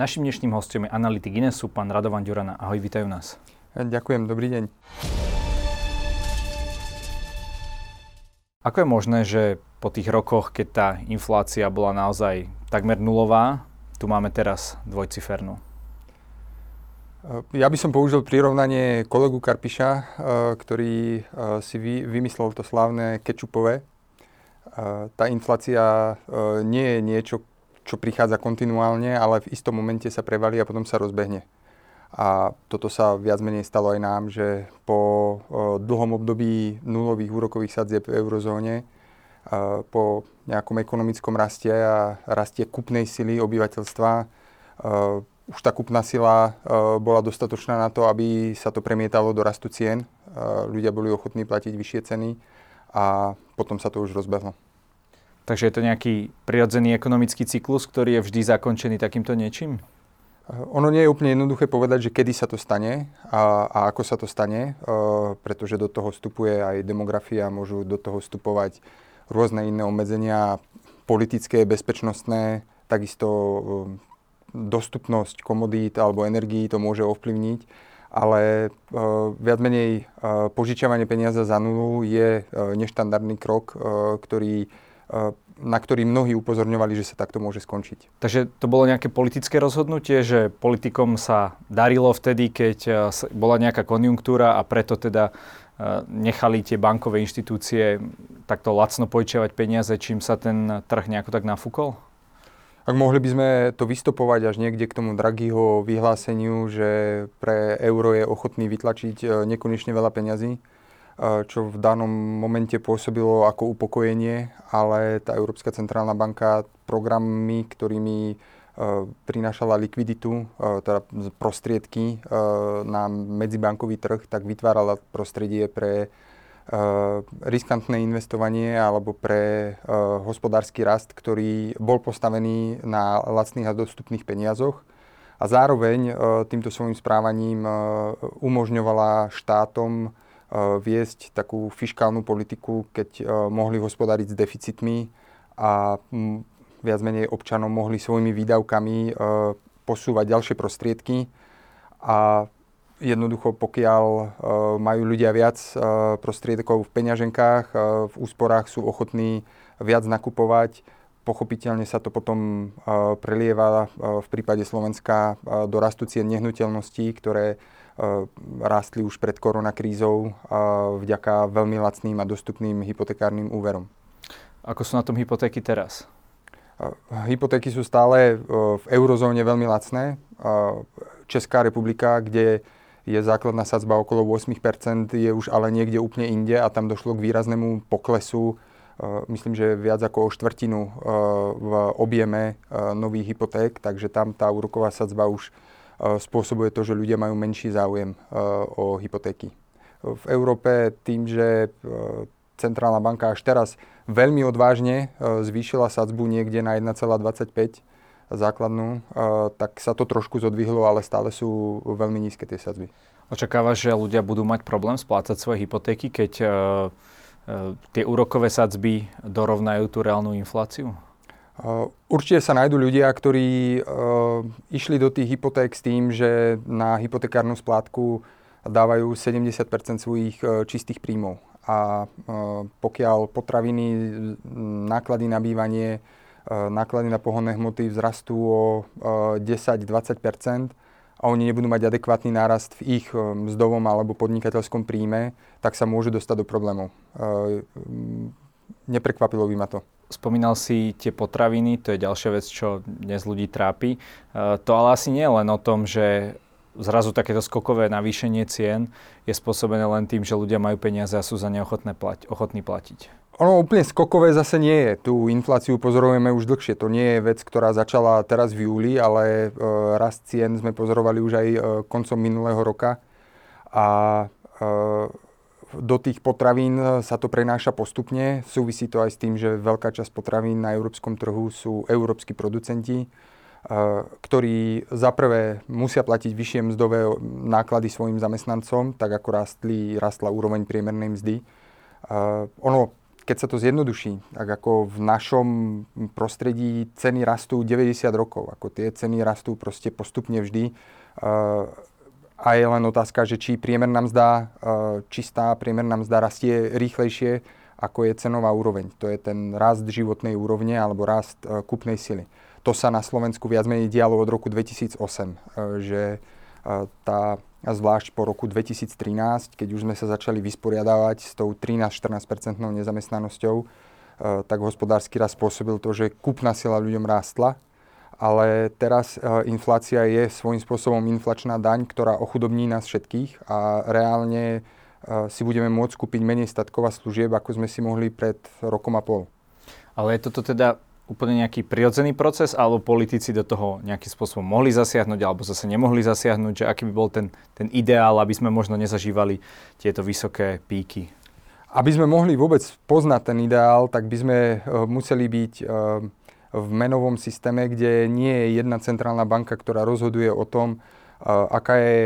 Našim dnešným hostom je analytik Inesu, pán Radovan Ďurana. Ahoj, vítajú nás. Ďakujem, dobrý deň. Ako je možné, že po tých rokoch, keď tá inflácia bola naozaj takmer nulová, tu máme teraz dvojcifernú? Ja by som použil prirovnanie kolegu Karpiša, eh, ktorý si vymyslel to slávne kečupové. Tá inflácia nie je niečo, čo prichádza kontinuálne, ale v istom momente sa prevalí a potom sa rozbehne. A toto sa viac menej stalo aj nám, že po dlhom období nulových úrokových sadzieb v eurozóne, po nejakom ekonomickom raste a rastie kupnej sily obyvateľstva, už tá kupná sila bola dostatočná na to, aby sa to premietalo do rastu cien. Ľudia boli ochotní platiť vyššie ceny a potom sa to už rozbehlo. Takže je to nejaký prirodzený ekonomický cyklus, ktorý je vždy zakončený takýmto niečím? Ono nie je úplne jednoduché povedať, že kedy sa to stane a, a ako sa to stane, uh, pretože do toho vstupuje aj demografia, môžu do toho vstupovať rôzne iné obmedzenia, politické, bezpečnostné, takisto uh, dostupnosť komodít alebo energií to môže ovplyvniť, ale uh, viac menej požičiavanie peniaza za nulu je neštandardný krok, ktorý na ktorý mnohí upozorňovali, že sa takto môže skončiť. Takže to bolo nejaké politické rozhodnutie, že politikom sa darilo vtedy, keď e, bola nejaká konjunktúra a preto teda e, nechali tie bankové inštitúcie takto lacno požičiavať peniaze, čím sa ten trh nejako tak nafúkol? Ak mohli by sme to vystopovať až niekde k tomu Draghiho vyhláseniu, že pre euro je ochotný vytlačiť nekonečne veľa peňazí, čo v danom momente pôsobilo ako upokojenie, ale tá Európska centrálna banka programy, ktorými prinášala likviditu, teda prostriedky na medzibankový trh, tak vytvárala prostredie pre riskantné investovanie alebo pre hospodársky rast, ktorý bol postavený na lacných a dostupných peniazoch. A zároveň týmto svojim správaním umožňovala štátom viesť takú fiskálnu politiku, keď mohli hospodariť s deficitmi a viac menej občanom mohli svojimi výdavkami posúvať ďalšie prostriedky. A jednoducho pokiaľ majú ľudia viac prostriedkov v peňaženkách, v úsporách sú ochotní viac nakupovať, pochopiteľne sa to potom prelieva v prípade Slovenska do rastu nehnuteľností, ktoré rástli už pred koronakrízou vďaka veľmi lacným a dostupným hypotekárnym úverom. Ako sú na tom hypotéky teraz? Eh, hypotéky sú stále eh, v eurozóne veľmi lacné. Česká republika, kde je základná sadzba okolo 8%, je už ale niekde úplne inde a tam došlo k výraznému poklesu, myslím, že viac ako o štvrtinu v objeme nových hypoték, takže tam tá úroková sadzba už spôsobuje to, že ľudia majú menší záujem o hypotéky. V Európe tým, že centrálna banka až teraz veľmi odvážne zvýšila sadzbu niekde na 1,25 základnú, tak sa to trošku zodvihlo, ale stále sú veľmi nízke tie sadzby. Očakávaš, že ľudia budú mať problém splácať svoje hypotéky, keď tie úrokové sadzby dorovnajú tú reálnu infláciu? Určite sa nájdú ľudia, ktorí uh, išli do tých hypoték s tým, že na hypotekárnu splátku dávajú 70 svojich uh, čistých príjmov. A pokiaľ potraviny, náklady na bývanie, náklady na pohonné hmoty vzrastú o uh, 10-20% a oni nebudú mať adekvátny nárast v ich mzdovom alebo podnikateľskom príjme, tak sa môžu dostať do problémov. Neprekvapilo by ma to. Spomínal si tie potraviny, to je ďalšia vec, čo dnes ľudí trápi. E, to ale asi nie je len o tom, že zrazu takéto skokové navýšenie cien je spôsobené len tým, že ľudia majú peniaze a sú za ne plať, ochotní platiť. Ono úplne skokové zase nie je. Tú infláciu pozorujeme už dlhšie. To nie je vec, ktorá začala teraz v júli, ale e, rast cien sme pozorovali už aj e, koncom minulého roka. A e, do tých potravín sa to prenáša postupne. Súvisí to aj s tým, že veľká časť potravín na európskom trhu sú európsky producenti, eh, ktorí za prvé musia platiť vyššie mzdové náklady svojim zamestnancom, tak ako rastli, rastla úroveň priemernej mzdy. Ono keď sa to zjednoduší, tak ako v našom prostredí ceny rastú 90 rokov, ako tie ceny rastú proste postupne vždy. A je len otázka, že či priemerná mzda, čistá priemerná mzda rastie rýchlejšie, ako je cenová úroveň. To je ten rast životnej úrovne alebo rast kúpnej sily. To sa na Slovensku viac menej dialo od roku 2008, že tá zvlášť po roku 2013, keď už sme sa začali vysporiadávať s tou 13-14% nezamestnanosťou, e, tak hospodársky rast spôsobil to, že kúpna sila ľuďom rástla, ale teraz e, inflácia je svojím spôsobom inflačná daň, ktorá ochudobní nás všetkých a reálne e, si budeme môcť kúpiť menej statkov a služieb, ako sme si mohli pred rokom a pol. Ale je toto teda úplne nejaký prirodzený proces, alebo politici do toho nejakým spôsobom mohli zasiahnuť, alebo zase nemohli zasiahnuť, že aký by bol ten, ten ideál, aby sme možno nezažívali tieto vysoké píky? Aby sme mohli vôbec poznať ten ideál, tak by sme uh, museli byť uh, v menovom systéme, kde nie je jedna centrálna banka, ktorá rozhoduje o tom, aká je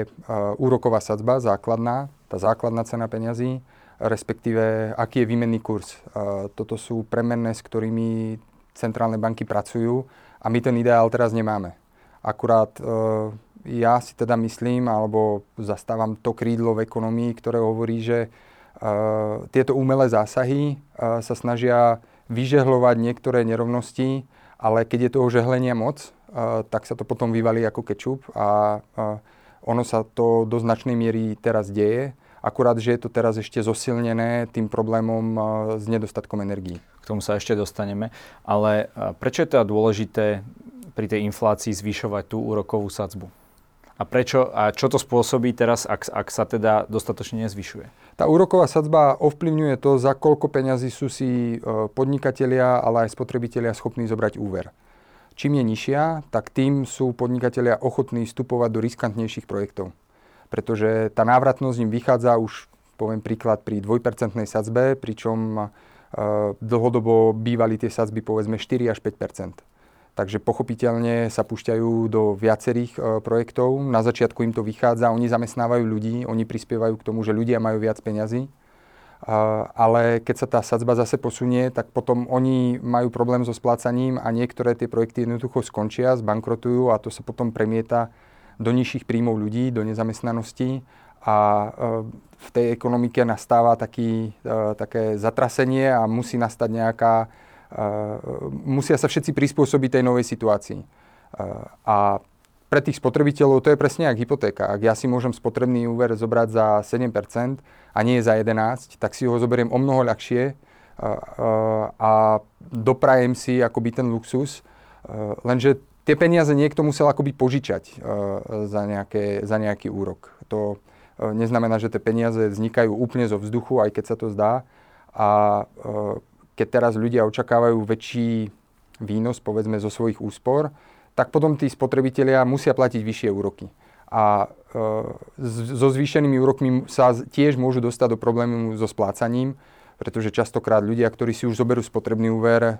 úroková sadzba základná, tá základná cena peňazí, respektíve aký je výmenný kurz. Toto sú premenné, s ktorými centrálne banky pracujú a my ten ideál teraz nemáme. Akurát e, ja si teda myslím, alebo zastávam to krídlo v ekonomii, ktoré hovorí, že e, tieto umelé zásahy e, sa snažia vyžehlovať niektoré nerovnosti, ale keď je toho žehlenia moc, e, tak sa to potom vyvalí ako kečup a e, ono sa to do značnej miery teraz deje akurát, že je to teraz ešte zosilnené tým problémom e, s nedostatkom energií. K tomu sa ešte dostaneme. Ale prečo je teda dôležité pri tej inflácii zvyšovať tú úrokovú sadzbu? A prečo a čo to spôsobí teraz, ak, ak sa teda dostatočne nezvyšuje? Tá úroková sadzba ovplyvňuje to, za koľko peňazí sú si e, podnikatelia, ale aj spotrebitelia schopní zobrať úver. Čím je nižšia, tak tým sú podnikatelia ochotní vstupovať do riskantnejších projektov pretože tá návratnosť im vychádza už, poviem príklad, pri 2% sadzbe, pričom uh, dlhodobo bývali tie sadzby povedzme 4 až 5 Takže pochopiteľne sa púšťajú do viacerých uh, projektov. Na začiatku im to vychádza, oni zamestnávajú ľudí, oni prispievajú k tomu, že ľudia majú viac peňazí. Uh, ale keď sa tá sadzba zase posunie, tak potom oni majú problém so splácaním a niektoré tie projekty jednoducho skončia, zbankrotujú a to sa potom premieta do nižších príjmov ľudí, do nezamestnanosti a e, v tej ekonomike nastáva taký, e, také zatrasenie a musí nastať nejaká, e, musia sa všetci prispôsobiť tej novej situácii. A pre tých spotrebiteľov to je presne ako hypotéka. Ak ja si môžem spotrebný úver zobrať za 7% a nie za 11%, tak si ho zoberiem o mnoho ľahšie a doprajem si akoby ten luxus. Lenže tie peniaze niekto musel akoby požičať za, nejaké, za nejaký úrok. To neznamená, že tie peniaze vznikajú úplne zo vzduchu, aj keď sa to zdá. A keď teraz ľudia očakávajú väčší výnos, povedzme, zo svojich úspor, tak potom tí spotrebitelia musia platiť vyššie úroky. A so zvýšenými úrokmi sa tiež môžu dostať do problému so splácaním, pretože častokrát ľudia, ktorí si už zoberú spotrebný úver,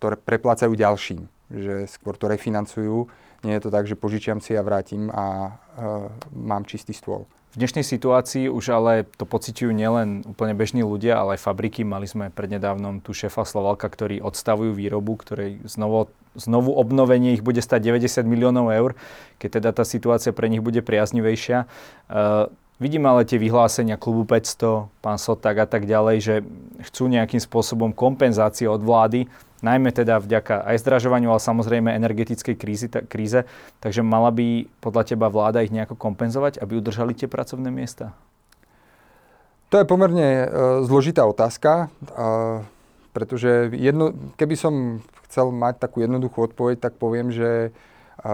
to preplácajú ďalším že skôr to refinancujú. Nie je to tak, že požičiam si a vrátim a uh, mám čistý stôl. V dnešnej situácii už ale to pociťujú nielen úplne bežní ľudia, ale aj fabriky. Mali sme prednedávnom tu šéfa Slovalka, ktorí odstavujú výrobu, ktorej znovu, znovu obnovenie ich bude stať 90 miliónov eur, keď teda tá situácia pre nich bude priaznivejšia. Uh, Vidím ale tie vyhlásenia klubu 500, pán Sotak a tak ďalej, že chcú nejakým spôsobom kompenzácie od vlády najmä teda vďaka aj zdražovaniu, ale samozrejme energetickej krízy, ta, kríze. Takže mala by podľa teba vláda ich nejako kompenzovať, aby udržali tie pracovné miesta? To je pomerne e, zložitá otázka, e, pretože jedno, keby som chcel mať takú jednoduchú odpoveď, tak poviem, že e,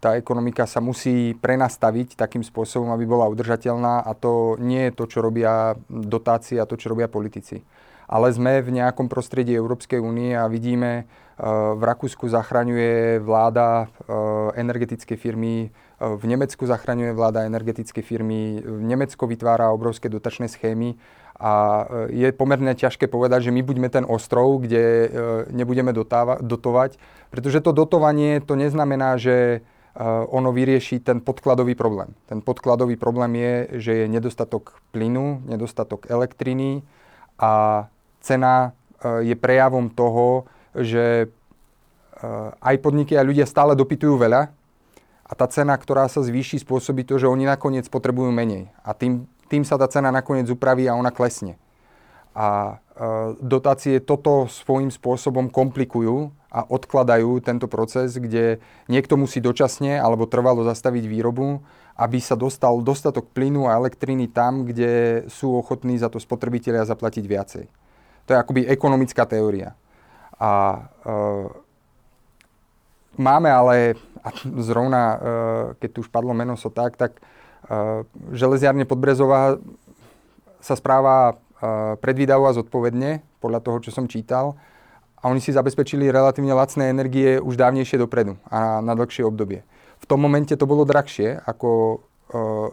tá ekonomika sa musí prenastaviť takým spôsobom, aby bola udržateľná a to nie je to, čo robia dotácie a to, čo robia politici ale sme v nejakom prostredí Európskej únie a vidíme, e, v Rakúsku zachraňuje vláda e, energetické firmy, e, v Nemecku zachraňuje vláda energetické firmy, Nemecko vytvára obrovské dotačné schémy a je pomerne ťažké povedať, že my buďme ten ostrov, kde nebudeme dotáva, dotovať, pretože to dotovanie to neznamená, že ono vyrieši ten podkladový problém. Ten podkladový problém je, že je nedostatok plynu, nedostatok elektriny, a cena je prejavom toho, že aj podniky a ľudia stále dopytujú veľa a tá cena, ktorá sa zvýši, spôsobí to, že oni nakoniec potrebujú menej. A tým, tým sa tá cena nakoniec upraví a ona klesne. A dotácie toto svojím spôsobom komplikujú a odkladajú tento proces, kde niekto musí dočasne alebo trvalo zastaviť výrobu, aby sa dostal dostatok plynu a elektriny tam, kde sú ochotní za to spotrebitelia zaplatiť viacej. To je akoby ekonomická teória. A e, máme ale, a zrovna, e, keď tu už padlo meno Soták, tak e, železiarne Podbrezová sa správa e, predvídavo a zodpovedne, podľa toho, čo som čítal. A oni si zabezpečili relatívne lacné energie už dávnejšie dopredu a na dlhšie obdobie. V tom momente to bolo drahšie, ako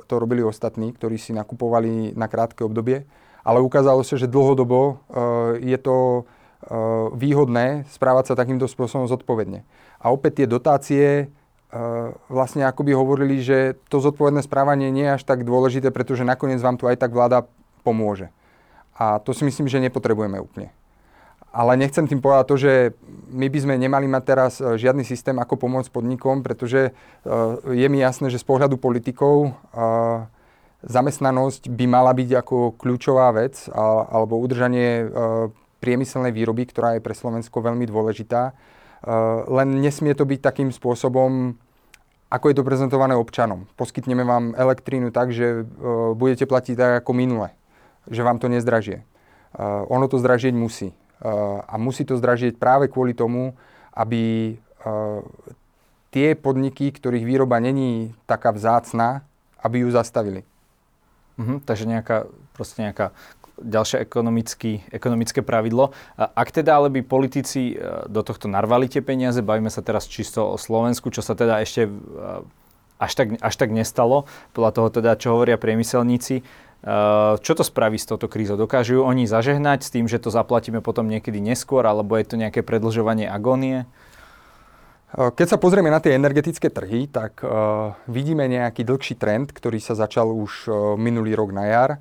to robili ostatní, ktorí si nakupovali na krátke obdobie ale ukázalo sa, že dlhodobo eh, je to eh, výhodné správať sa takýmto spôsobom zodpovedne. A opäť tie dotácie eh, vlastne akoby hovorili, že to zodpovedné správanie nie je až tak dôležité, pretože nakoniec vám tu aj tak vláda pomôže. A to si myslím, že nepotrebujeme úplne. Ale nechcem tým povedať to, že my by sme nemali mať teraz žiadny systém, ako pomôcť podnikom, pretože je mi jasné, že z pohľadu politikov zamestnanosť by mala byť ako kľúčová vec alebo udržanie e, priemyselnej výroby, ktorá je pre Slovensko veľmi dôležitá. E, len nesmie to byť takým spôsobom, ako je to prezentované občanom. Poskytneme vám elektrínu tak, že e, budete platiť tak ako minule, že vám to nezdražie. Ono to zdražieť musí. A musí to zdražieť práve kvôli tomu, aby tie podniky, ktorých výroba není taká vzácna, aby ju zastavili. Uh-huh, takže nejaká, proste nejaká ďalšie ekonomické pravidlo. Ak teda ale by politici e, do tohto narvali tie peniaze, bavíme sa teraz čisto o Slovensku, čo sa teda ešte e, až tak, až tak nestalo, podľa toho teda, čo hovoria priemyselníci, e, čo to spraví s touto krízou? Dokážu oni zažehnať s tým, že to zaplatíme potom niekedy neskôr, alebo je to nejaké predlžovanie agónie? Keď sa pozrieme na tie energetické trhy, tak uh, vidíme nejaký dlhší trend, ktorý sa začal už uh, minulý rok na jar.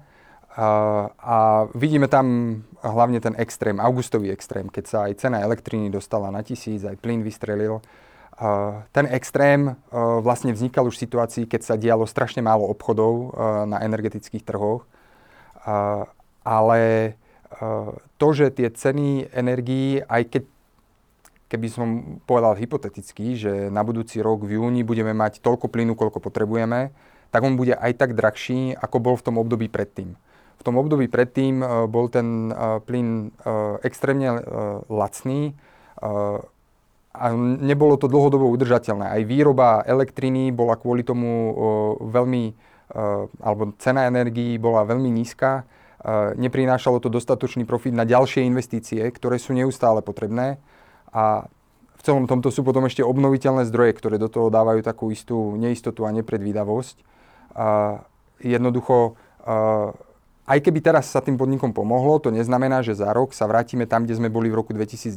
Uh, a vidíme tam hlavne ten extrém, augustový extrém, keď sa aj cena elektriny dostala na tisíc, aj plyn vystrelil. Uh, ten extrém uh, vlastne vznikal už v situácii, keď sa dialo strašne málo obchodov uh, na energetických trhoch. Uh, ale uh, to, že tie ceny energií, aj keď keby som povedal hypoteticky, že na budúci rok v júni budeme mať toľko plynu, koľko potrebujeme, tak on bude aj tak drahší, ako bol v tom období predtým. V tom období predtým uh, bol ten uh, plyn uh, extrémne lacný a nebolo to dlhodobo udržateľné. Aj výroba elektriny bola kvôli tomu veľmi, alebo cena energií bola veľmi nízka. Neprinášalo to dostatočný profit na ďalšie investície, ktoré sú neustále potrebné. A v celom tomto sú potom ešte obnoviteľné zdroje, ktoré do toho dávajú takú istú neistotu a nepredvídavosť. A jednoducho, a aj keby teraz sa tým podnikom pomohlo, to neznamená, že za rok sa vrátime tam, kde sme boli v roku 2019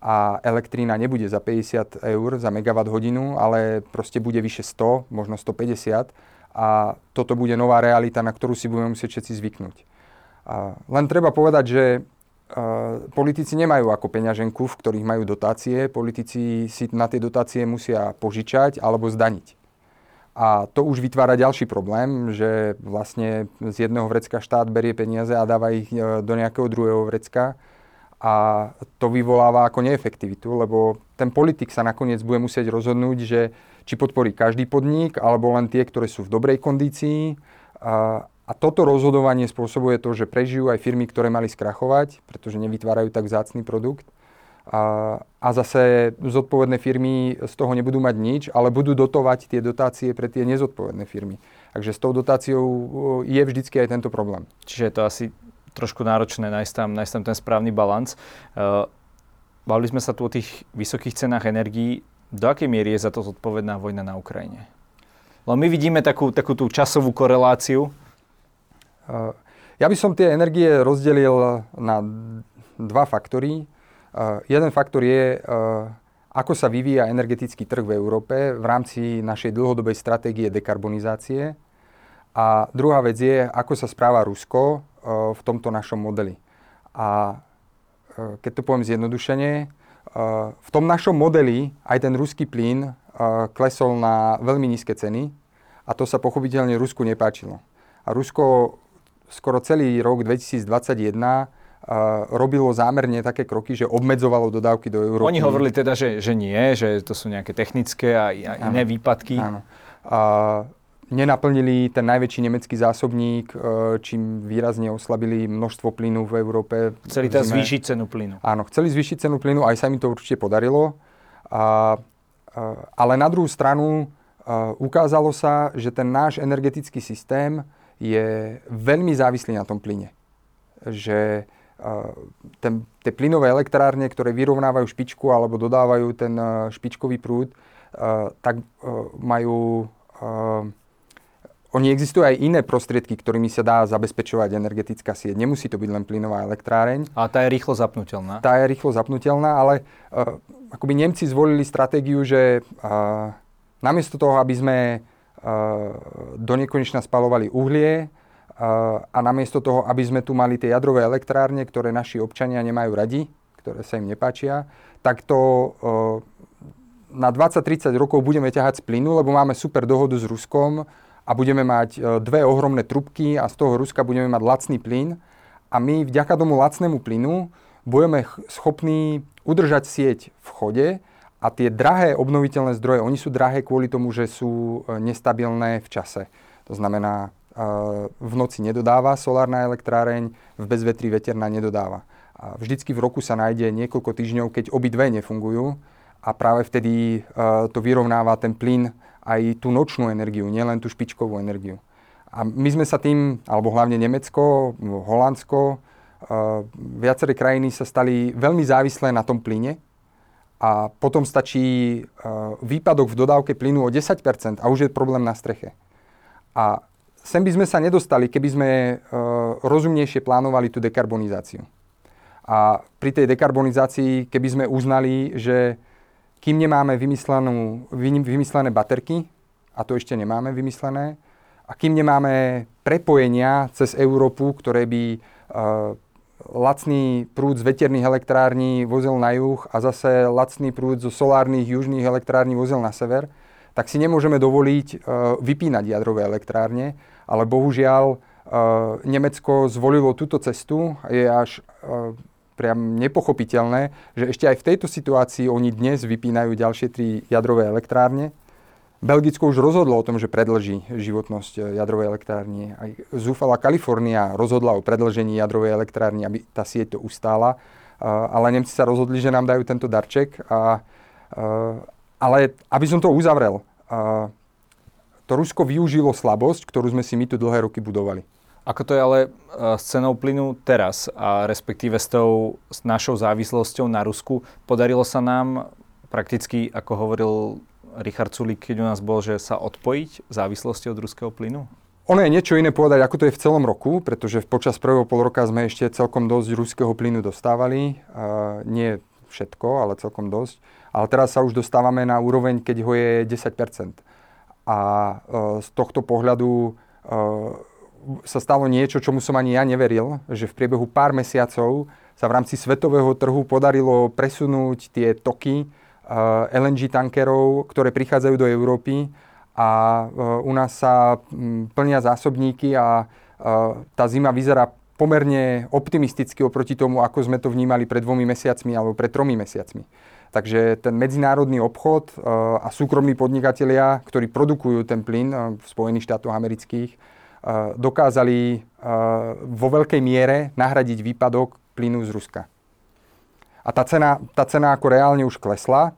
a elektrína nebude za 50 eur za megawatt hodinu, ale proste bude vyše 100, možno 150 a toto bude nová realita, na ktorú si budeme musieť všetci zvyknúť. A len treba povedať, že politici nemajú ako peňaženku, v ktorých majú dotácie. Politici si na tie dotácie musia požičať alebo zdaniť. A to už vytvára ďalší problém, že vlastne z jedného vrecka štát berie peniaze a dáva ich e, do nejakého druhého vrecka a to vyvoláva ako neefektivitu, lebo ten politik sa nakoniec bude musieť rozhodnúť, že či podporí každý podnik, alebo len tie, ktoré sú v dobrej kondícii. A, toto rozhodovanie spôsobuje to, že prežijú aj firmy, ktoré mali skrachovať, pretože nevytvárajú tak vzácný produkt. A, a zase zodpovedné firmy z toho nebudú mať nič, ale budú dotovať tie dotácie pre tie nezodpovedné firmy. Takže s tou dotáciou je vždycky aj tento problém. Čiže je to asi trošku náročné nájsť tam, nájsť tam ten správny balans. Uh, bavili sme sa tu o tých vysokých cenách energií. Do akej miery je za to zodpovedná vojna na Ukrajine? Lebo my vidíme takú, takú tú časovú koreláciu, ja by som tie energie rozdelil na dva faktory. Jeden faktor je, ako sa vyvíja energetický trh v Európe v rámci našej dlhodobej stratégie dekarbonizácie. A druhá vec je, ako sa správa Rusko v tomto našom modeli. A keď to poviem zjednodušene, v tom našom modeli aj ten ruský plyn klesol na veľmi nízke ceny a to sa pochopiteľne Rusku nepáčilo. A Rusko skoro celý rok 2021 robilo zámerne také kroky, že obmedzovalo dodávky do Európy. Oni hovorili teda, že, že nie, že to sú nejaké technické a, a iné áno. výpadky. Áno. A nenaplnili ten najväčší nemecký zásobník, e, čím výrazne oslabili množstvo plynu v Európe. Chceli teda zvýšiť cenu plynu. Áno, chceli zvýšiť cenu plynu, aj sa mi to určite podarilo. A, ale na druhú stranu a, ukázalo sa, že ten náš energetický systém je veľmi závislý na tom plyne. Že ten, tie plynové elektrárne, ktoré vyrovnávajú špičku alebo dodávajú ten špičkový prúd, tak majú... Oni existujú aj iné prostriedky, ktorými sa dá zabezpečovať energetická sieť. Nemusí to byť len plynová elektráreň. A tá je rýchlo zapnutelná. Tá je rýchlo zapnutelná, ale akoby Nemci zvolili stratégiu, že namiesto toho, aby sme do nekonečna spalovali uhlie, a namiesto toho, aby sme tu mali tie jadrové elektrárne, ktoré naši občania nemajú radi, ktoré sa im nepáčia, tak to na 20-30 rokov budeme ťahať z plynu, lebo máme super dohodu s Ruskom a budeme mať dve ohromné trubky a z toho Ruska budeme mať lacný plyn. A my vďaka tomu lacnému plynu budeme schopní udržať sieť v chode a tie drahé obnoviteľné zdroje, oni sú drahé kvôli tomu, že sú e, nestabilné v čase. To znamená, v noci nedodáva solárna elektráreň, v bezvetrí veterná nedodáva. A vždycky v roku sa nájde niekoľko týždňov, keď obidve nefungujú a práve vtedy to vyrovnáva ten plyn aj tú nočnú energiu, nielen tú špičkovú energiu. A my sme sa tým, alebo hlavne Nemecko, Holandsko, viaceré krajiny sa stali veľmi závislé na tom plyne a potom stačí výpadok v dodávke plynu o 10% a už je problém na streche. A sem by sme sa nedostali, keby sme uh, rozumnejšie plánovali tú dekarbonizáciu. A pri tej dekarbonizácii, keby sme uznali, že kým nemáme vymyslené baterky, a to ešte nemáme vymyslené, a kým nemáme prepojenia cez Európu, ktoré by uh, lacný prúd z veterných elektrární vozil na juh a zase lacný prúd zo solárnych južných elektrární vozil na sever, tak si nemôžeme dovoliť uh, vypínať jadrové elektrárne, ale bohužiaľ uh, Nemecko zvolilo túto cestu. Je až uh, priam nepochopiteľné, že ešte aj v tejto situácii oni dnes vypínajú ďalšie tri jadrové elektrárne. Belgicko už rozhodlo o tom, že predlží životnosť jadrovej elektrárne. Aj zúfala Kalifornia rozhodla o predlžení jadrovej elektrárne, aby tá sieť to ustála. Uh, ale Nemci sa rozhodli, že nám dajú tento darček. A, uh, ale aby som to uzavrel, to Rusko využilo slabosť, ktorú sme si my tu dlhé roky budovali. Ako to je ale s cenou plynu teraz a respektíve s tou s našou závislosťou na Rusku? Podarilo sa nám prakticky, ako hovoril Richard Sulik, keď u nás bol, že sa odpojiť v závislosti od ruského plynu? Ono je niečo iné povedať, ako to je v celom roku, pretože počas prvého pol roka sme ešte celkom dosť ruského plynu dostávali. Uh, nie všetko, ale celkom dosť. Ale teraz sa už dostávame na úroveň, keď ho je 10% A e, z tohto pohľadu e, sa stalo niečo, čomu som ani ja neveril, že v priebehu pár mesiacov sa v rámci svetového trhu podarilo presunúť tie toky LNG tankerov, ktoré prichádzajú do Európy a u nás sa plnia zásobníky a tá zima vyzerá pomerne optimisticky oproti tomu, ako sme to vnímali pred dvomi mesiacmi alebo pred tromi mesiacmi. Takže ten medzinárodný obchod eh, a súkromní podnikatelia, ktorí produkujú ten plyn v Spojených štátoch amerických, dokázali vo veľkej miere nahradiť výpadok plynu z Ruska. A tá cena, tá cena ako reálne už klesla.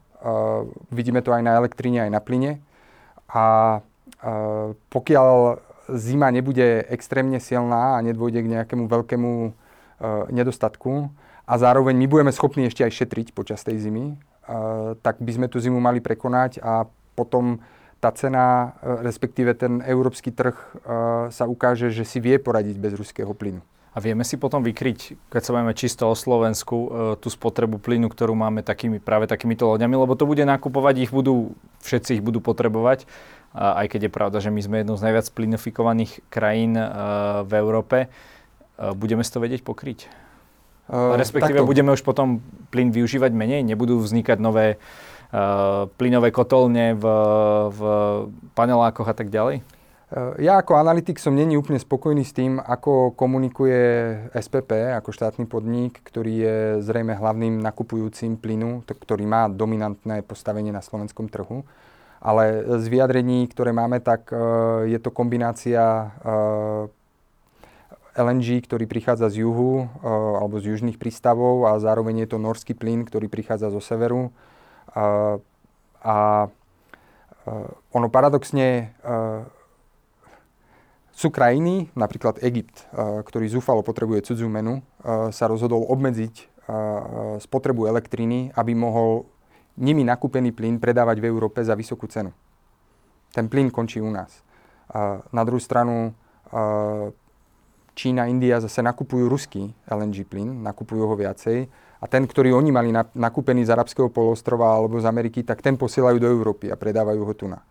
Vidíme to aj na elektrine, aj na plyne. A pokiaľ zima nebude extrémne silná a nedôjde k nejakému veľkému uh, nedostatku a zároveň my budeme schopní ešte aj šetriť počas tej zimy, uh, tak by sme tú zimu mali prekonať a potom tá cena, uh, respektíve ten európsky trh sa ukáže, že si vie poradiť bez ruského plynu. A vieme si potom vykryť, keď sa bavíme čisto o Slovensku, tú spotrebu plynu, ktorú máme takými, práve takýmito loďami, lebo to bude nakupovať, ich budú, všetci ich budú potrebovať aj keď je pravda, že my sme jednou z najviac plynofikovaných krajín v Európe. budeme si to vedieť pokryť? Respektíve takto. budeme už potom plyn využívať menej? Nebudú vznikať nové plynové kotolne v, v panelákoch a tak ďalej? Ja ako analytik som není úplne spokojný s tým, ako komunikuje SPP ako štátny podnik, ktorý je zrejme hlavným nakupujúcim plynu, ktorý má dominantné postavenie na slovenskom trhu. Ale z vyjadrení, ktoré máme, tak je to kombinácia LNG, ktorý prichádza z juhu alebo z južných prístavov a zároveň je to norský plyn, ktorý prichádza zo severu. A ono paradoxne sú krajiny, napríklad Egypt, eh, ktorý zúfalo potrebuje cudzú menu, eh, sa rozhodol obmedziť eh, spotrebu elektriny, aby mohol nimi nakúpený plyn predávať v Európe za vysokú cenu. Ten plyn končí u nás. Na druhú stranu Čína, India zase nakupujú ruský LNG plyn, nakupujú ho viacej a ten, ktorý oni mali nakúpený z arabského polostrova alebo z Ameriky, tak ten posielajú do Európy a predávajú ho tu na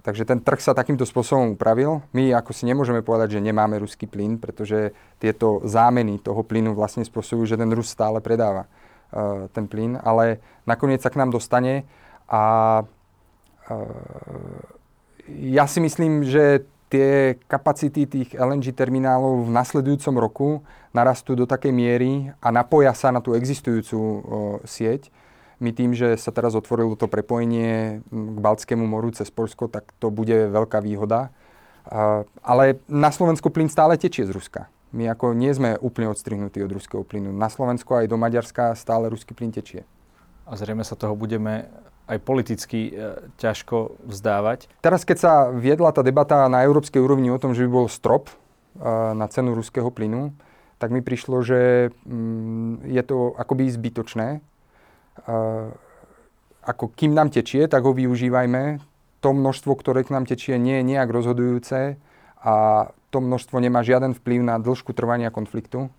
takže ten trh sa takýmto spôsobom upravil. My ako si nemôžeme povedať, že nemáme ruský plyn, pretože tieto zámeny toho plynu vlastne spôsobujú, že ten Rus stále predáva uh, ten plyn, ale nakoniec sa k nám dostane a uh, ja si myslím, že tie kapacity tých LNG terminálov v nasledujúcom roku narastú do takej miery a napoja sa na tú existujúcu uh, sieť, my tým, že sa teraz otvorilo to prepojenie k Baltskému moru cez Polsko, tak to bude veľká výhoda. Ale na Slovensku plyn stále tečie z Ruska. My ako nie sme úplne odstrihnutí od ruského plynu. Na Slovensku aj do Maďarska stále ruský plyn tečie. A zrejme sa toho budeme aj politicky e, ťažko vzdávať. Teraz, keď sa viedla tá debata na európskej úrovni o tom, že by bol strop e, na cenu ruského plynu, tak mi prišlo, že mm, je to akoby zbytočné, ako kým nám tečie, tak ho využívajme. To množstvo, ktoré k nám tečie, nie je nejak rozhodujúce a to množstvo nemá žiaden vplyv na dĺžku trvania konfliktu.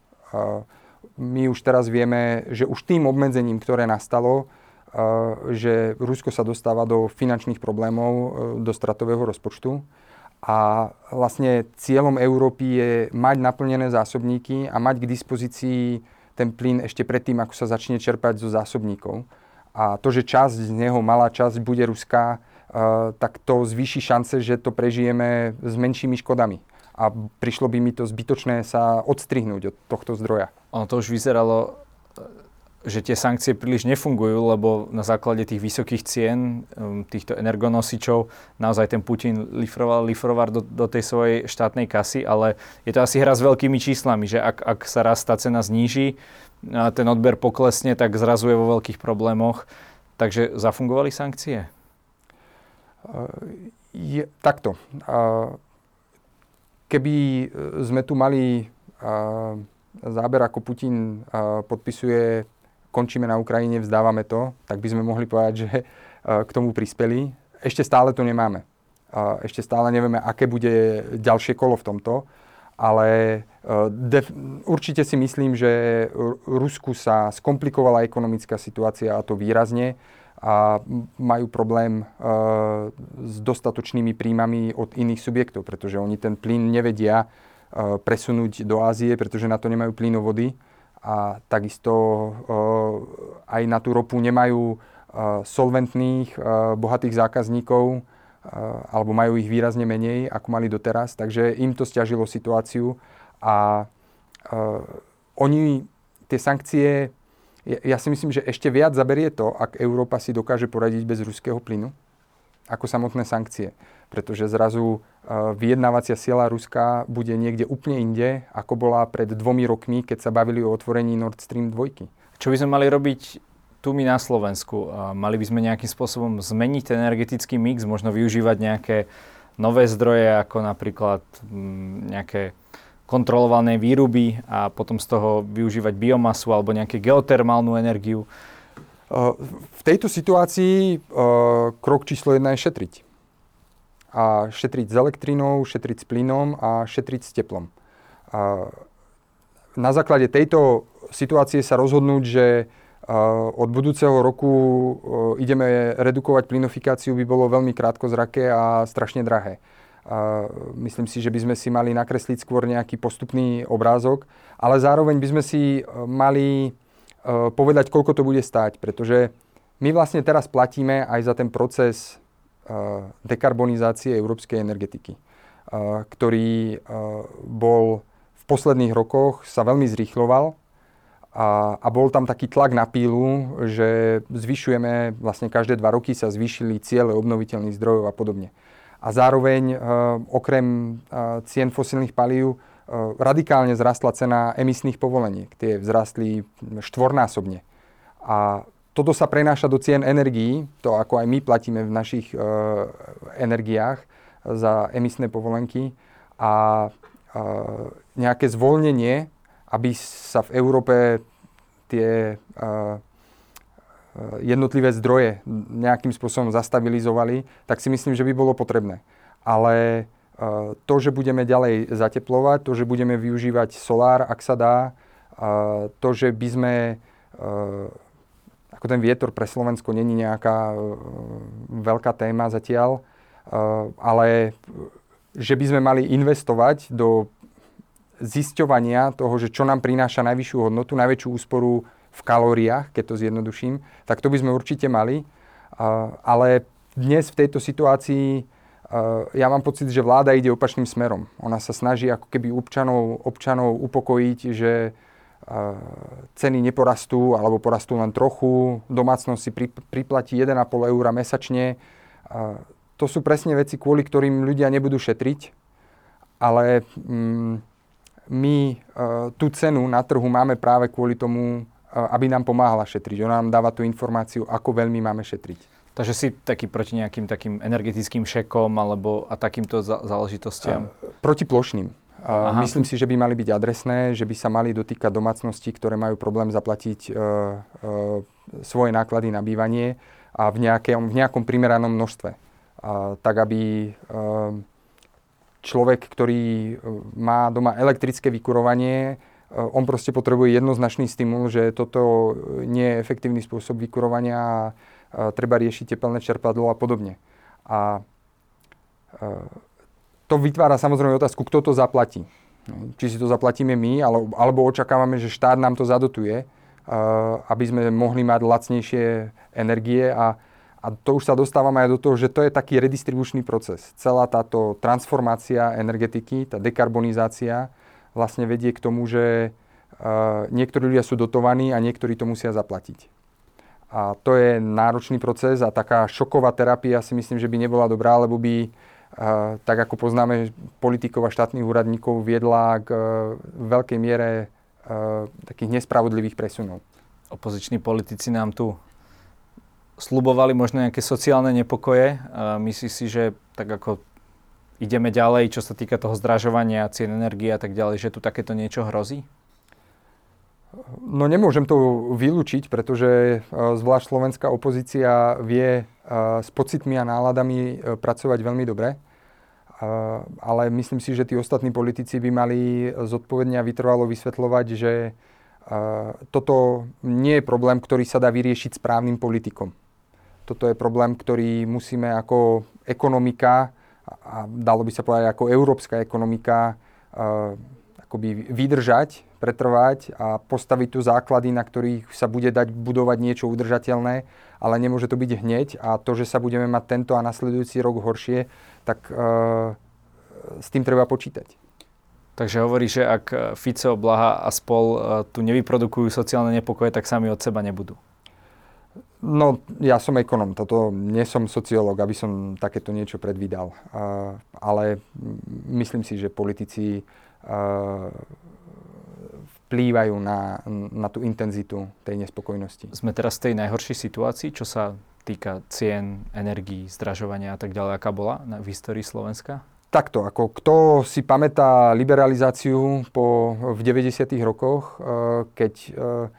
My už teraz vieme, že už tým obmedzením, ktoré nastalo, že Rusko sa dostáva do finančných problémov, e, do stratového rozpočtu. A vlastne cieľom Európy je mať naplnené zásobníky a mať k dispozícii ten plyn ešte predtým, ako sa začne čerpať zo zásobníkov. A to, že časť z neho, malá časť, bude ruská, uh, tak to zvýši šance, že to prežijeme s menšími škodami. A prišlo by mi to zbytočné sa odstrihnúť od tohto zdroja. Ono to už vyzeralo že tie sankcie príliš nefungujú, lebo na základe tých vysokých cien um, týchto energonosičov naozaj ten Putin lifroval, lifroval do, do tej svojej štátnej kasy, ale je to asi hra s veľkými číslami, že ak, ak sa raz tá cena zníži, a ten odber poklesne, tak zrazu je vo veľkých problémoch. Takže zafungovali sankcie? Uh, je, takto. Keby sme tu mali záber, ako Putin podpisuje končíme na Ukrajine, vzdávame to, tak by sme mohli povedať, že e, k tomu prispeli. Ešte stále to nemáme. Ešte stále nevieme, aké bude ďalšie kolo v tomto, ale e, def- určite si myslím, že Rusku sa skomplikovala ekonomická situácia a to výrazne a majú problém uh, s dostatočnými príjmami od iných subjektov, pretože oni ten plyn nevedia presunúť do Ázie, pretože na to nemajú plynovody a takisto aj na tú ropu nemajú solventných, bohatých zákazníkov, alebo majú ich výrazne menej, ako mali doteraz, takže im to stiažilo situáciu. A oni tie sankcie, ja si myslím, že ešte viac zaberie to, ak Európa si dokáže poradiť bez ruského plynu, ako samotné sankcie. Pretože zrazu uh, vyjednávacia sila Ruska bude niekde úplne inde, ako bola pred dvomi rokmi, keď sa bavili o otvorení Nord Stream 2. Čo by sme mali robiť tu my na Slovensku? Uh, mali by sme nejakým spôsobom zmeniť ten energetický mix, možno využívať nejaké nové zdroje, ako napríklad nejaké kontrolované výruby a potom z toho využívať biomasu alebo nejakú geotermálnu energiu. V tejto situácii krok číslo jedna je šetriť. A šetriť s elektrinou, šetriť s plynom a šetriť s teplom. Na základe tejto situácie sa rozhodnúť, že od budúceho roku ideme redukovať plynofikáciu, by bolo veľmi krátko zrake a strašne drahé. myslím si, že by sme si mali nakresliť skôr nejaký postupný obrázok, ale zároveň by sme si e, mali e, povedať, koľko to bude stáť, pretože my vlastne teraz platíme aj za ten proces e, dekarbonizácie európskej energetiky, ktorý bol v posledných rokoch sa veľmi zrýchloval a, a bol tam taký tlak na pílu, že zvyšujeme, vlastne každé dva roky sa zvýšili ciele obnoviteľných zdrojov a podobne. A zároveň, okrem cien fosílnych palív, radikálne zrastla cena emisných povoleniek. Tie vzrastli štvornásobne. A toto sa prenáša do cien energií, to ako aj my platíme v našich energiách za emisné povolenky. A nejaké zvolnenie aby sa v Európe tie uh, jednotlivé zdroje nejakým spôsobom zastabilizovali, tak si myslím, že by bolo potrebné. Ale to, že budeme ďalej zateplovať, to, že budeme využívať solár, ak sa dá, to, že by sme ako ten vietor pre Slovensko není nejaká veľká téma zatiaľ, ale že by sme mali investovať do zisťovania toho, že čo nám prináša najvyššiu hodnotu, najväčšiu úsporu v kalóriách, keď to zjednoduším, tak to by sme určite mali. Ale dnes v tejto situácii ja mám pocit, že vláda ide opačným smerom. Ona sa snaží ako keby občanov, občanov upokojiť, že ceny neporastú alebo porastú len trochu, domácnosť si priplatí 1,5 eur mesačne. To sú presne veci, kvôli ktorým ľudia nebudú šetriť, ale mm, my tú cenu na trhu máme práve kvôli tomu, aby nám pomáhala šetriť. Ona nám dáva tú informáciu, ako veľmi máme šetriť. Takže si taký proti nejakým takým energetickým šekom alebo a takýmto záležitostiam? Proti plošným. Uh, myslím si, že by mali byť adresné, že by sa mali dotýkať domácností, ktoré majú problém zaplatiť uh, uh, svoje náklady na bývanie a v, nejaké, v nejakom primeranom množstve. Uh, tak aby uh, človek, ktorý e, má doma elektrické vykurovanie, e, on proste potrebuje jednoznačný stimul, že toto nie je efektívny spôsob vykurovania a treba riešiť tepelné čerpadlo a podobne. A e, to vytvára samozrejme otázku, kto to zaplatí. Či si to zaplatíme my, alebo očakávame, že štát nám to zadotuje, aby sme mohli mať lacnejšie energie a a to už sa dostávame aj do toho, že to je taký redistribučný proces. Celá táto transformácia energetiky, tá dekarbonizácia vlastne vedie k tomu, že uh, niektorí ľudia sú dotovaní a niektorí to musia zaplatiť. A to je náročný proces a taká šoková terapia si myslím, že by nebola dobrá, lebo by, uh, tak ako poznáme politikov a štátnych úradníkov, viedla k uh, veľkej miere uh, takých nespravodlivých presunov. Opoziční politici nám tu slubovali možno nejaké sociálne nepokoje. Myslíš si, že tak ako ideme ďalej, čo sa týka toho zdražovania, cien energie a tak ďalej, že tu takéto niečo hrozí? No nemôžem to vylúčiť, pretože e, zvlášť slovenská opozícia vie e, s pocitmi a náladami e, pracovať veľmi dobre. Ale myslím si, že tí ostatní politici by mali zodpovedne a vytrvalo vysvetľovať, že toto nie je problém, ktorý sa dá vyriešiť správnym politikom. Toto je problém, ktorý musíme ako ekonomika, a dalo by sa povedať ako európska ekonomika, akoby vydržať, pretrvať a postaviť tu základy, na ktorých sa bude dať budovať niečo udržateľné, ale nemôže to byť hneď a to, že sa budeme mať tento a nasledujúci rok horšie, tak uh, s tým treba počítať. Takže hovorí, že ak Fico, Blaha a spol uh, tu nevyprodukujú sociálne nepokoje, tak sami od seba nebudú. No, ja som ekonom, toto nie som sociológ, aby som takéto niečo predvídal. Uh, ale myslím si, že politici uh, vplývajú na, na tú intenzitu tej nespokojnosti. Sme teraz v tej najhoršej situácii, čo sa týka cien, energií, zdražovania a tak ďalej, aká bola v histórii Slovenska? Takto, ako kto si pamätá liberalizáciu po, v 90. rokoch, uh, keď uh,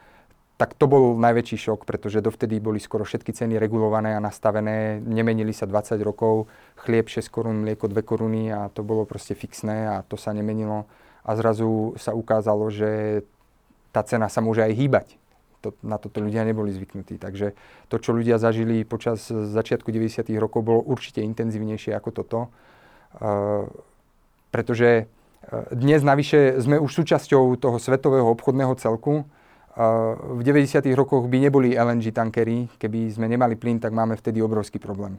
tak to bol najväčší šok, pretože dovtedy boli skoro všetky ceny regulované a nastavené, nemenili sa 20 rokov, chlieb 6 korún, mlieko 2 koruny a to bolo proste fixné a to sa nemenilo. A zrazu sa ukázalo, že tá cena sa môže aj hýbať. To, na toto ľudia neboli zvyknutí. Takže to, čo ľudia zažili počas začiatku 90. rokov, bolo určite intenzívnejšie ako toto. pretože dnes navyše sme už súčasťou toho svetového obchodného celku. V 90. rokoch by neboli LNG tankery. Keby sme nemali plyn, tak máme vtedy obrovský problém.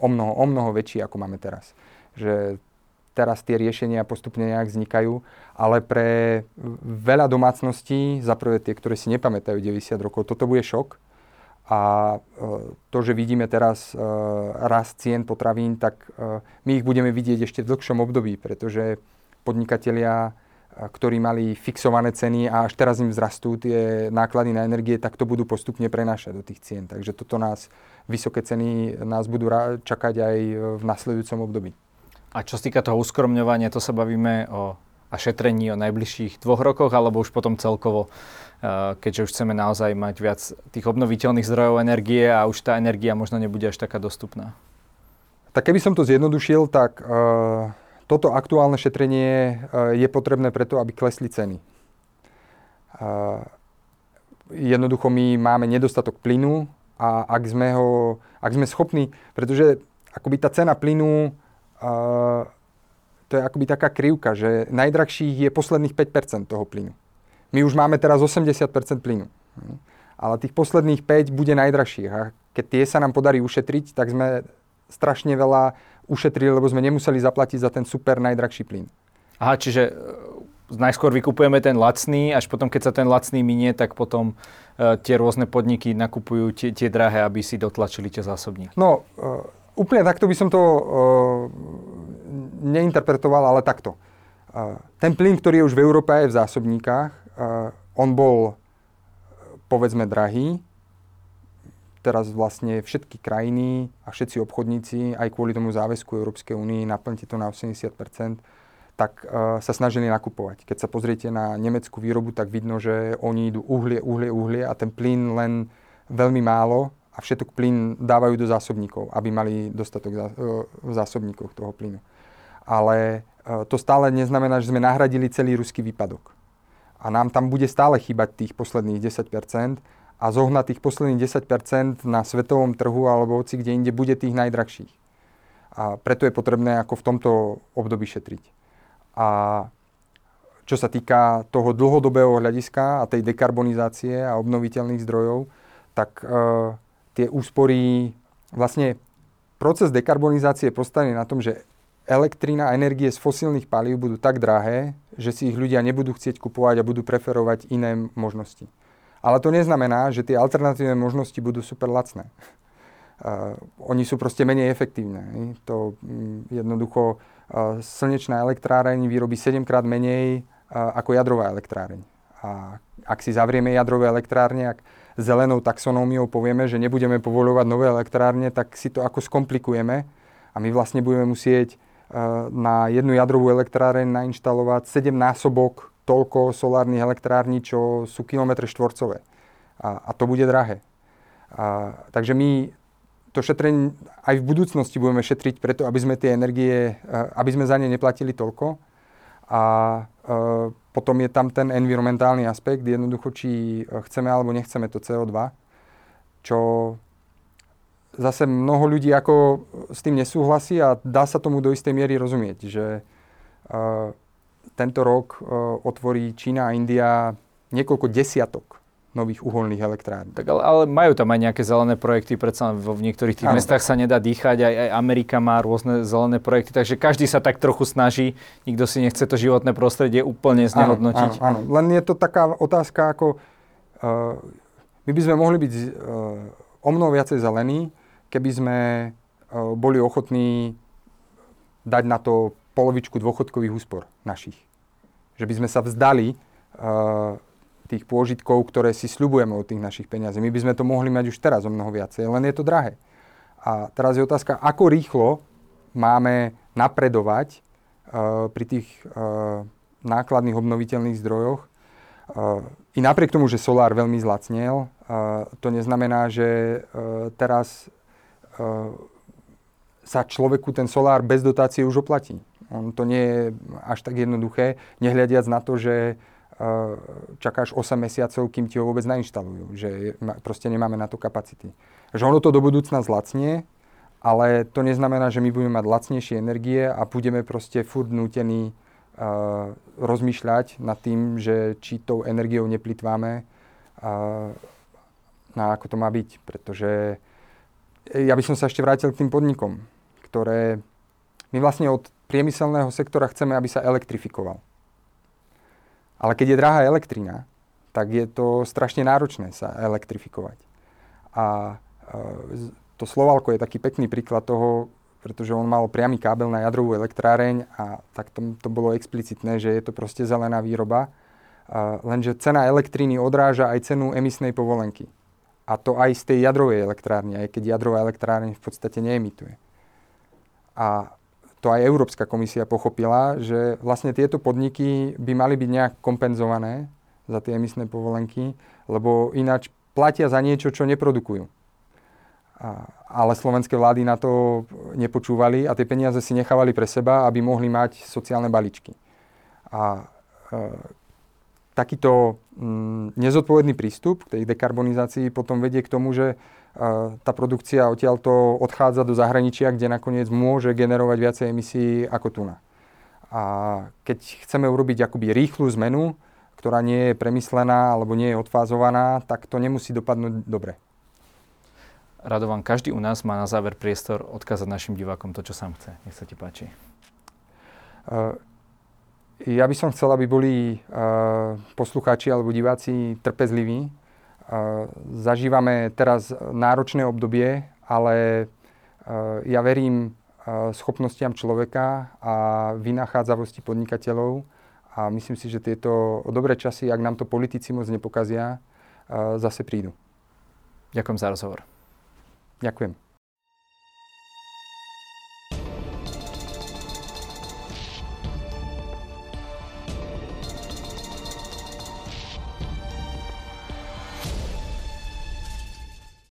O mnoho, o mnoho väčší, ako máme teraz. Že teraz tie riešenia postupne nejak vznikajú, ale pre veľa domácností, za prvé tie, ktoré si nepamätajú 90 rokov, toto bude šok. A e, to, že vidíme teraz e, rast cien potravín, tak e, my ich budeme vidieť ešte v dlhšom období, pretože podnikatelia, ktorí mali fixované ceny a až teraz im vzrastú tie náklady na energie, tak to budú postupne prenášať do tých cien. Takže toto nás, vysoké ceny nás budú čakať aj v nasledujúcom období. A čo sa týka toho uskromňovania, to sa bavíme o a šetrení o najbližších dvoch rokoch, alebo už potom celkovo, eh, keďže už chceme naozaj mať viac tých obnoviteľných zdrojov energie a už tá energia možno nebude až taká dostupná? Tak keby som to zjednodušil, tak uh, toto aktuálne šetrenie uh, je potrebné preto, aby klesli ceny. Jednoducho my máme nedostatok plynu a ak sme, ho, ak sme schopní, pretože akoby tá cena plynu to je akoby taká krivka, že najdrahších je posledných 5% toho plynu. My už máme teraz 80% plynu. Ale tých posledných 5 bude najdrahších. A keď tie sa nám podarí ušetriť, tak sme strašne veľa ušetrili, lebo sme nemuseli zaplatiť za ten super najdrahší plyn. Aha, čiže e, najskôr vykupujeme ten lacný, až potom, keď sa ten lacný minie, tak potom e, tie rôzne podniky nakupujú tie, tie drahé, aby si dotlačili tie zásobníky. No, e, úplne takto by som to uh, neinterpretoval, ale takto. Uh, ten plyn, ktorý je už v Európe aj v zásobníkach, uh, on bol, povedzme, drahý. Teraz vlastne všetky krajiny a všetci obchodníci, aj kvôli tomu záväzku Európskej únie, naplňte to na 80% tak uh, sa snažili nakupovať. Keď sa pozriete na nemeckú výrobu, tak vidno, že oni idú uhlie, uhlie, uhlie a ten plyn len veľmi málo a všetok plyn dávajú do zásobníkov, aby mali dostatok e, v zásobníkoch toho plynu. Ale e, to stále neznamená, že sme nahradili celý ruský výpadok. A nám tam bude stále chýbať tých posledných 10% a zohnať tých posledných 10% na svetovom trhu alebo hoci kde inde bude tých najdrahších. A preto je potrebné ako v tomto období šetriť. A čo sa týka toho dlhodobého hľadiska a tej dekarbonizácie a obnoviteľných zdrojov, tak e, tie úspory, vlastne proces dekarbonizácie je na tom, že elektrina a energie z fosílnych palív budú tak drahé, že si ich ľudia nebudú chcieť kupovať a budú preferovať iné možnosti. Ale to neznamená, že tie alternatívne možnosti budú super lacné. Uh, oni sú proste menej efektívne. Ne? To um, jednoducho uh, slnečná elektráreň vyrobí 7 krát menej uh, ako jadrová elektráreň. A ak si zavrieme jadrové elektrárne, ak zelenou taxonómiou povieme, že nebudeme povoľovať nové elektrárne, tak si to ako skomplikujeme a my vlastne budeme musieť eh, na jednu jadrovú elektráreň nainštalovať 7 násobok toľko solárnych elektrární, čo sú kilometre štvorcové. A, a to bude drahé. A, takže my to šetrenie aj v budúcnosti budeme šetriť preto, aby sme tie energie, eh, aby sme za ne neplatili toľko. A e, potom je tam ten environmentálny aspekt, jednoducho, či chceme alebo nechceme to CO2, čo zase mnoho ľudí ako s tým nesúhlasí a dá sa tomu do istej miery rozumieť, že tento rok otvorí Čína a India niekoľko desiatok nových uholných elektrární. Tak ale, ale majú tam aj nejaké zelené projekty, predsa v, v niektorých tých ano. mestách sa nedá dýchať, aj, aj Amerika má rôzne zelené projekty, takže každý sa tak trochu snaží, nikto si nechce to životné prostredie úplne znehodnotiť. Áno, áno, len je to taká otázka, ako uh, my by sme mohli byť uh, o mnoho viacej zelení, keby sme uh, boli ochotní dať na to polovičku dôchodkových úspor našich. Že by sme sa vzdali uh, tých pôžitkov, ktoré si sľubujeme od tých našich peniazí. My by sme to mohli mať už teraz o mnoho viacej, len je to drahé. A teraz je otázka, ako rýchlo máme napredovať uh, pri tých uh, nákladných obnoviteľných zdrojoch. Uh, I napriek tomu, že solár veľmi zlacnel, to neznamená, že teraz sa človeku ten solár bez dotácie už oplatí. On to nie je až tak jednoduché, nehľadiac na to, že čakáš 8 mesiacov, kým ti ho vôbec nainštalujú. Že proste nemáme na to kapacity. Že ono to do budúcna zlacnie ale to neznamená, že my budeme mať lacnejšie energie a budeme proste furt nútení uh, rozmýšľať nad tým, že či tou energiou neplitváme uh, na ako to má byť. Pretože ja by som sa ešte vrátil k tým podnikom, ktoré my vlastne od priemyselného sektora chceme, aby sa elektrifikoval. Ale keď je drahá elektrina, tak je to strašne náročné sa elektrifikovať. A uh, to Slovalko je taký pekný príklad toho, pretože on mal priamy kábel na jadrovú elektráreň a tak to, to bolo explicitné, že je to proste zelená výroba. Uh, lenže cena elektriny odráža aj cenu emisnej povolenky. A to aj z tej jadrovej elektrárne, aj keď jadrová elektrárne v podstate neemituje. A to aj Európska komisia pochopila, že vlastne tieto podniky by mali byť nejak kompenzované za tie emisné povolenky, lebo ináč platia za niečo, čo neprodukujú ale slovenské vlády na to nepočúvali a tie peniaze si nechávali pre seba, aby mohli mať sociálne balíčky. A e, takýto mm, nezodpovedný prístup k tej dekarbonizácii potom vedie k tomu, že tá produkcia odtiaľto odchádza do zahraničia, kde nakoniec môže generovať viacej emisí ako tu na. A keď chceme urobiť akoby rýchlu zmenu, ktorá nie je premyslená alebo nie je odfázovaná, tak to nemusí dopadnúť dobre. Radovan, každý u nás má na záver priestor odkázať našim divákom to, čo sám chce. Nech sa ti páči. Uh, ja by som chcel, aby boli uh, poslucháči alebo diváci trpezliví. Zažívame teraz náročné obdobie, ale uh, ja verím uh, schopnostiam človeka a vynachádzavosti podnikateľov a myslím si, že tieto dobré časy, ak nám to politici moc nepokazia, uh, zase prídu. Ďakujem za rozhovor. Ďakujem.